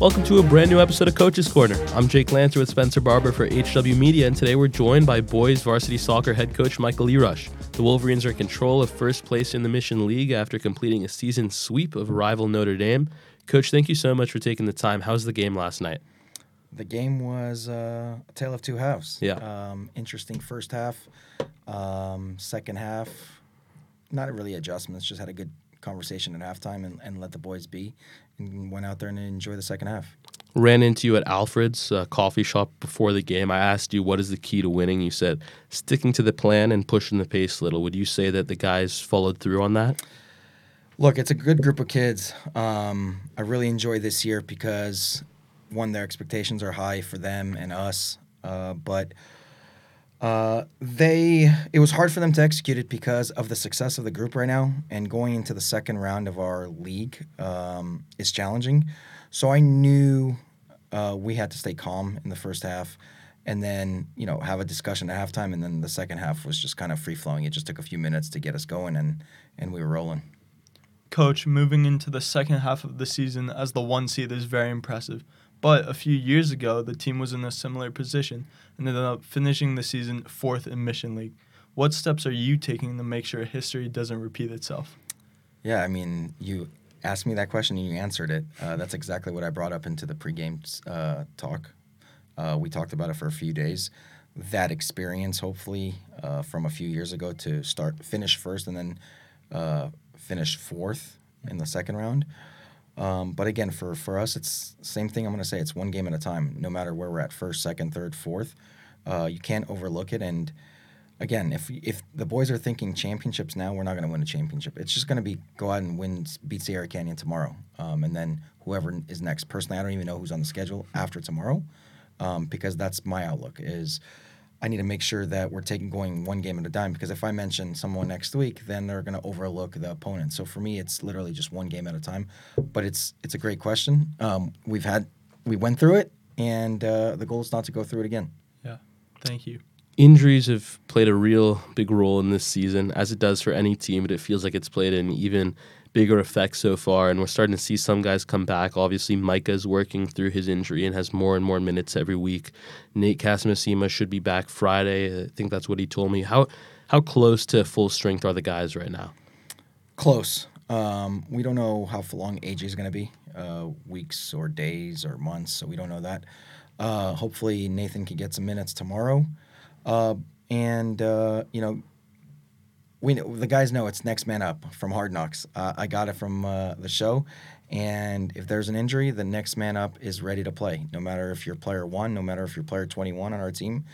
Welcome to a brand new episode of Coach's Corner. I'm Jake Lancer with Spencer Barber for HW Media, and today we're joined by boys varsity soccer head coach Michael Erush. The Wolverines are in control of first place in the Mission League after completing a season sweep of rival Notre Dame. Coach, thank you so much for taking the time. How's the game last night? The game was uh, a tale of two halves. Yeah. Um, interesting first half. Um, second half, not really adjustments, just had a good conversation at halftime and, and let the boys be and went out there and enjoy the second half. Ran into you at Alfred's uh, coffee shop before the game. I asked you what is the key to winning. You said sticking to the plan and pushing the pace a little. Would you say that the guys followed through on that? Look, it's a good group of kids. Um, I really enjoy this year because one, their expectations are high for them and us, uh, but uh, they it was hard for them to execute it because of the success of the group right now, and going into the second round of our league um, is challenging. So I knew uh, we had to stay calm in the first half, and then you know have a discussion at halftime, and then the second half was just kind of free flowing. It just took a few minutes to get us going, and and we were rolling. Coach, moving into the second half of the season as the one seed is very impressive. But a few years ago, the team was in a similar position and ended up finishing the season fourth in Mission League. What steps are you taking to make sure history doesn't repeat itself? Yeah, I mean, you asked me that question and you answered it. Uh, that's exactly what I brought up into the pregame uh, talk. Uh, we talked about it for a few days. That experience, hopefully, uh, from a few years ago to start finish first and then uh, finish fourth in the second round. Um, but again, for, for us, it's same thing. I'm going to say it's one game at a time. No matter where we're at, first, second, third, fourth, uh, you can't overlook it. And again, if if the boys are thinking championships now, we're not going to win a championship. It's just going to be go out and win, beat Sierra Canyon tomorrow, um, and then whoever is next. Personally, I don't even know who's on the schedule after tomorrow, um, because that's my outlook. Is I need to make sure that we're taking going one game at a time because if I mention someone next week, then they're going to overlook the opponent. So for me, it's literally just one game at a time. But it's it's a great question. Um, we've had we went through it, and uh, the goal is not to go through it again. Yeah, thank you. Injuries have played a real big role in this season, as it does for any team, but it feels like it's played an even bigger effect so far. And we're starting to see some guys come back. Obviously, Micah's working through his injury and has more and more minutes every week. Nate Casamasima should be back Friday. I think that's what he told me. How how close to full strength are the guys right now? Close. Um, we don't know how long AJ is going to be, uh, weeks or days or months, so we don't know that. Uh, hopefully, Nathan can get some minutes tomorrow. Uh, and, uh, you know, we know, the guys know it's next man up from Hard Knocks. Uh, I got it from uh, the show, and if there's an injury, the next man up is ready to play. No matter if you're player one, no matter if you're player 21 on our team.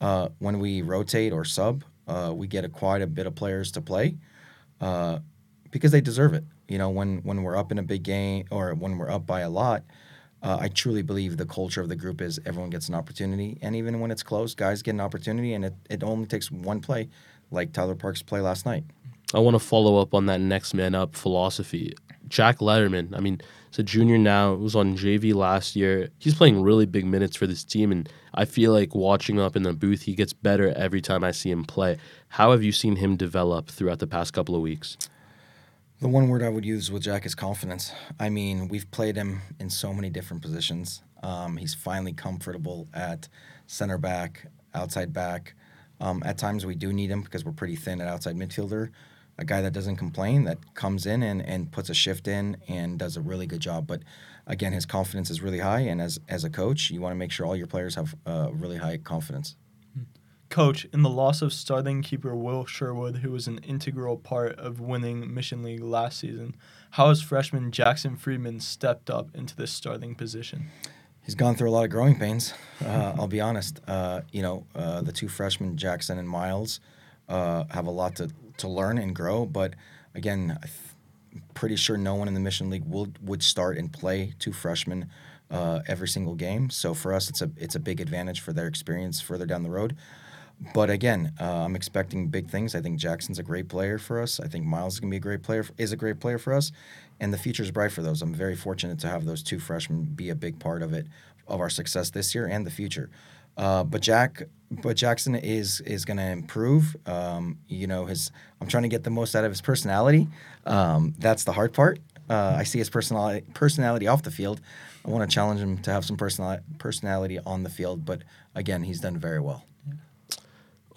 Uh, when we rotate or sub, uh, we get a quite a bit of players to play uh, because they deserve it. You know, when when we're up in a big game or when we're up by a lot. Uh, I truly believe the culture of the group is everyone gets an opportunity, and even when it's close, guys get an opportunity, and it, it only takes one play like Tyler Park's play last night. I want to follow up on that next man up philosophy. Jack Letterman, I mean, he's a junior now, It was on JV last year. He's playing really big minutes for this team, and I feel like watching up in the booth, he gets better every time I see him play. How have you seen him develop throughout the past couple of weeks? The one word I would use with Jack is confidence. I mean, we've played him in so many different positions. Um, he's finally comfortable at center back, outside back, um, at times we do need him because we're pretty thin at outside midfielder. A guy that doesn't complain, that comes in and, and puts a shift in and does a really good job. But again, his confidence is really high, and as as a coach, you want to make sure all your players have uh, really high confidence. Coach, in the loss of starting keeper Will Sherwood, who was an integral part of winning Mission League last season, how has freshman Jackson Friedman stepped up into this starting position? He's gone through a lot of growing pains. Uh, I'll be honest. Uh, you know, uh, the two freshmen, Jackson and Miles, uh, have a lot to, to learn and grow. But again, I'm pretty sure no one in the Mission League would would start and play two freshmen uh, every single game. So for us, it's a it's a big advantage for their experience further down the road. But again, uh, I'm expecting big things. I think Jackson's a great player for us. I think Miles is going to be a great player, is a great player for us, and the future is bright for those. I'm very fortunate to have those two freshmen be a big part of it, of our success this year and the future. Uh, but Jack, but Jackson is is going to improve. Um, you know, his I'm trying to get the most out of his personality. Um, that's the hard part. Uh, I see his personality personality off the field. I want to challenge him to have some personali- personality on the field. But again, he's done very well.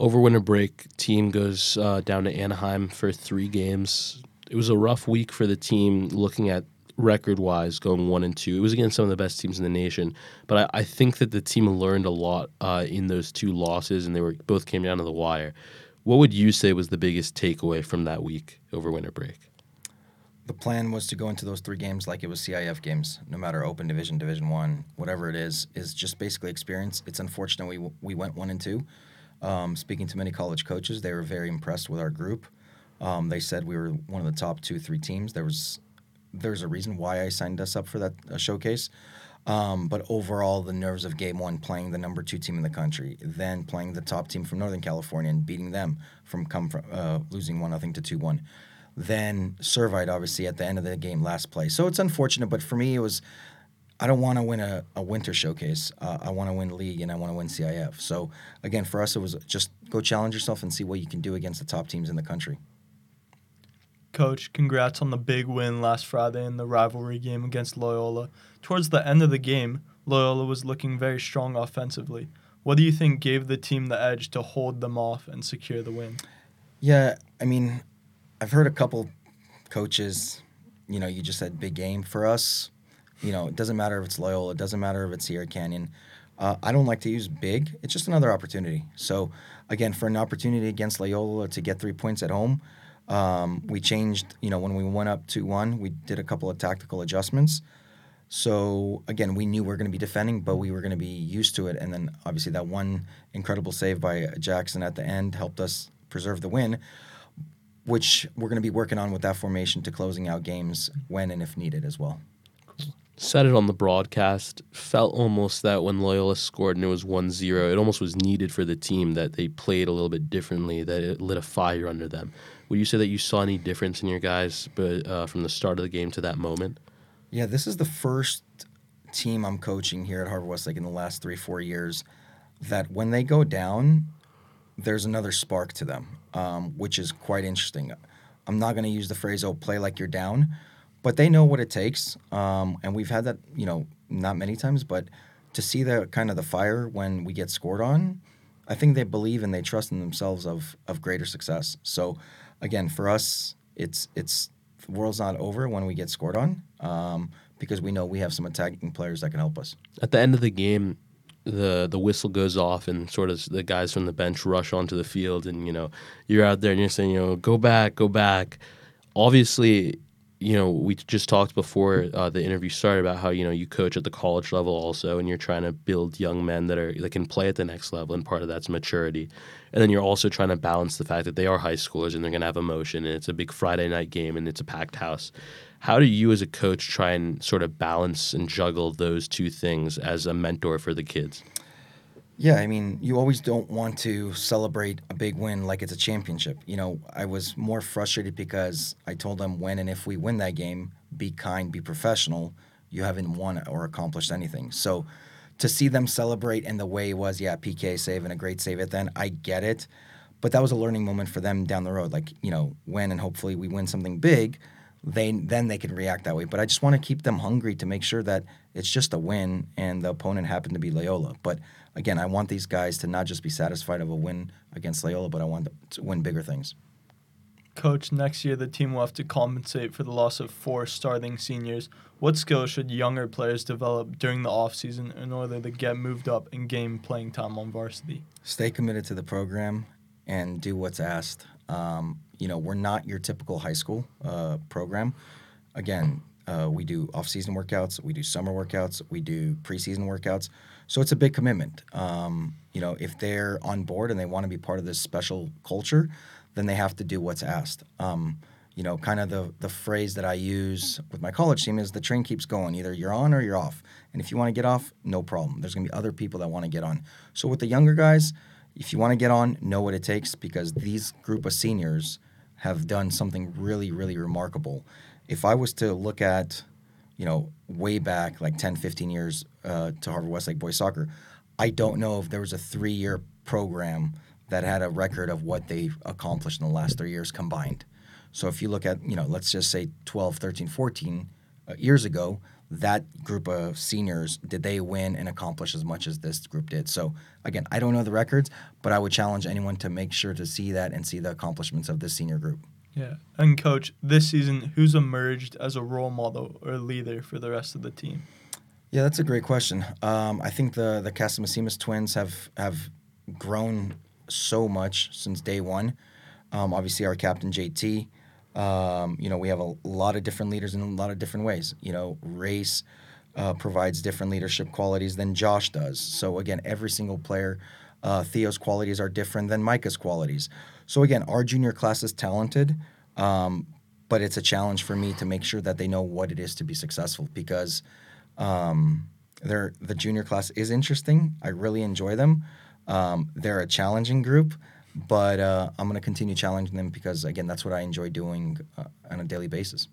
Over winter break, team goes uh, down to Anaheim for three games. It was a rough week for the team looking at record wise going one and two. It was against some of the best teams in the nation, but I, I think that the team learned a lot uh, in those two losses, and they were both came down to the wire. What would you say was the biggest takeaway from that week over winter break? The plan was to go into those three games like it was CIF games, no matter Open Division, Division One, whatever it is, is just basically experience. It's unfortunate we we went one and two. Um, speaking to many college coaches, they were very impressed with our group. Um, they said we were one of the top two, three teams. There was there's a reason why I signed us up for that uh, showcase. Um, but overall, the nerves of game one, playing the number two team in the country, then playing the top team from Northern California and beating them from come from uh, losing one nothing to two one, then Servite obviously at the end of the game last play. So it's unfortunate, but for me it was. I don't want to win a, a winter showcase. Uh, I want to win league and I want to win CIF. So again, for us, it was just go challenge yourself and see what you can do against the top teams in the country. Coach, congrats on the big win last Friday in the rivalry game against Loyola. Towards the end of the game, Loyola was looking very strong offensively. What do you think gave the team the edge to hold them off and secure the win? Yeah, I mean, I've heard a couple coaches, you know, you just said big game. For us, you know, it doesn't matter if it's Loyola, it doesn't matter if it's Sierra Canyon. Uh, I don't like to use big. It's just another opportunity. So, again, for an opportunity against Loyola to get three points at home, um, we changed, you know, when we went up 2 1, we did a couple of tactical adjustments. So, again, we knew we were going to be defending, but we were going to be used to it. And then, obviously, that one incredible save by Jackson at the end helped us preserve the win, which we're going to be working on with that formation to closing out games when and if needed as well. Said it on the broadcast. Felt almost that when Loyola scored and it was 1 0, it almost was needed for the team that they played a little bit differently, that it lit a fire under them. Would you say that you saw any difference in your guys but, uh, from the start of the game to that moment? Yeah, this is the first team I'm coaching here at Harvard Westlake in the last three, four years that when they go down, there's another spark to them, um, which is quite interesting. I'm not going to use the phrase, oh, play like you're down, but they know what it takes. Um, and we've had that, you know, not many times, but to see the kind of the fire when we get scored on, I think they believe and they trust in themselves of, of greater success. So, again, for us, it's it's the world's not over when we get scored on um, because we know we have some attacking players that can help us. At the end of the game, the the whistle goes off and sort of the guys from the bench rush onto the field and you know you're out there and you're saying you know go back go back obviously you know we just talked before uh, the interview started about how you know you coach at the college level also and you're trying to build young men that are that can play at the next level and part of that's maturity. And then you're also trying to balance the fact that they are high schoolers and they're going to have emotion and it's a big friday night game and it's a packed house. How do you as a coach try and sort of balance and juggle those two things as a mentor for the kids Yeah, I mean, you always don't want to celebrate a big win like it's a championship. You know, I was more frustrated because I told them when and if we win that game, be kind, be professional. You haven't won or accomplished anything. So to see them celebrate in the way it was, yeah, PK save and a great save at the end, I get it. But that was a learning moment for them down the road. Like, you know, when and hopefully we win something big, they then they can react that way. But I just want to keep them hungry to make sure that it's just a win and the opponent happened to be Loyola. But again, I want these guys to not just be satisfied of a win against Loyola, but I want them to win bigger things. Coach, next year the team will have to compensate for the loss of four starting seniors. What skills should younger players develop during the offseason in order to get moved up and gain playing time on varsity? Stay committed to the program and do what's asked. Um, you know, we're not your typical high school uh, program. Again, uh, we do off-season workouts, we do summer workouts, we do preseason workouts. So it's a big commitment. Um, you know, if they're on board and they want to be part of this special culture, then they have to do what's asked. Um, you know, kind of the the phrase that I use with my college team is the train keeps going. Either you're on or you're off. And if you want to get off, no problem. There's going to be other people that want to get on. So with the younger guys, if you want to get on, know what it takes because these group of seniors have done something really, really remarkable. If I was to look at, you know, way back like 10, 15 years uh, to Harvard Westlake boys soccer, I don't know if there was a three year program that had a record of what they've accomplished in the last three years combined. So if you look at, you know, let's just say 12, 13, 14 uh, years ago, that group of seniors, did they win and accomplish as much as this group did? So again, I don't know the records, but I would challenge anyone to make sure to see that and see the accomplishments of this senior group. Yeah. And coach, this season, who's emerged as a role model or leader for the rest of the team? Yeah, that's a great question. Um, I think the the Casamassimas twins have have grown so much since day one. Um, obviously, our captain JT. Um, you know, we have a lot of different leaders in a lot of different ways. You know, race uh, provides different leadership qualities than Josh does. So again, every single player, uh, Theo's qualities are different than Micah's qualities. So again, our junior class is talented, um, but it's a challenge for me to make sure that they know what it is to be successful because um, they're the junior class is interesting. I really enjoy them. Um, they're a challenging group, but uh, I'm going to continue challenging them because again, that's what I enjoy doing uh, on a daily basis.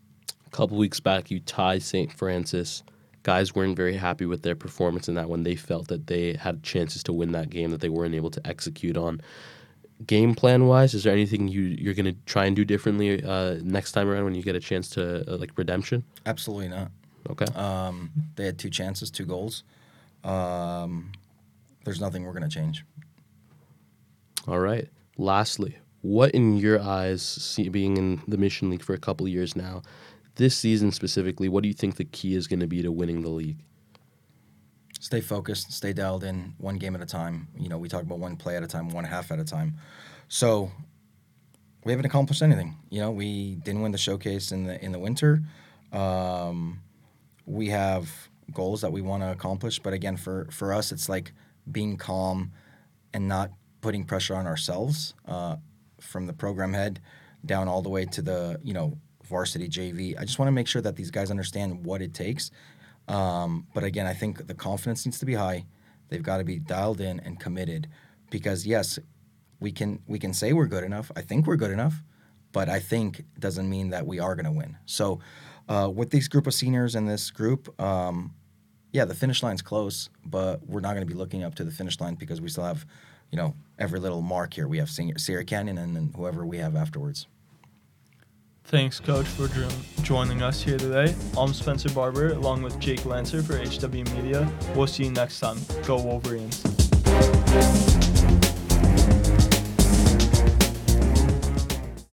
A couple weeks back, you tied St. Francis. Guys weren't very happy with their performance in that one. They felt that they had chances to win that game that they weren't able to execute on. Game plan wise, is there anything you you're going to try and do differently uh, next time around when you get a chance to uh, like redemption? Absolutely not. Okay. Um, they had two chances, two goals. Um, there's nothing we're going to change. All right. Lastly, what in your eyes, see, being in the Mission League for a couple years now, this season specifically, what do you think the key is going to be to winning the league? Stay focused, stay dialed in, one game at a time. You know, we talk about one play at a time, one half at a time. So we haven't accomplished anything. You know, we didn't win the showcase in the in the winter. Um, we have goals that we want to accomplish, but again, for for us, it's like being calm and not putting pressure on ourselves uh, from the program head down all the way to the you know varsity JV. I just want to make sure that these guys understand what it takes. Um, but again, I think the confidence needs to be high. They've got to be dialed in and committed, because yes, we can we can say we're good enough. I think we're good enough, but I think doesn't mean that we are going to win. So, uh, with this group of seniors and this group, um, yeah, the finish line's close, but we're not going to be looking up to the finish line because we still have, you know, every little mark here. We have Sierra Canyon and then whoever we have afterwards. Thanks, Coach, for jo- joining us here today. I'm Spencer Barber, along with Jake Lancer for HW Media. We'll see you next time. Go Wolverines.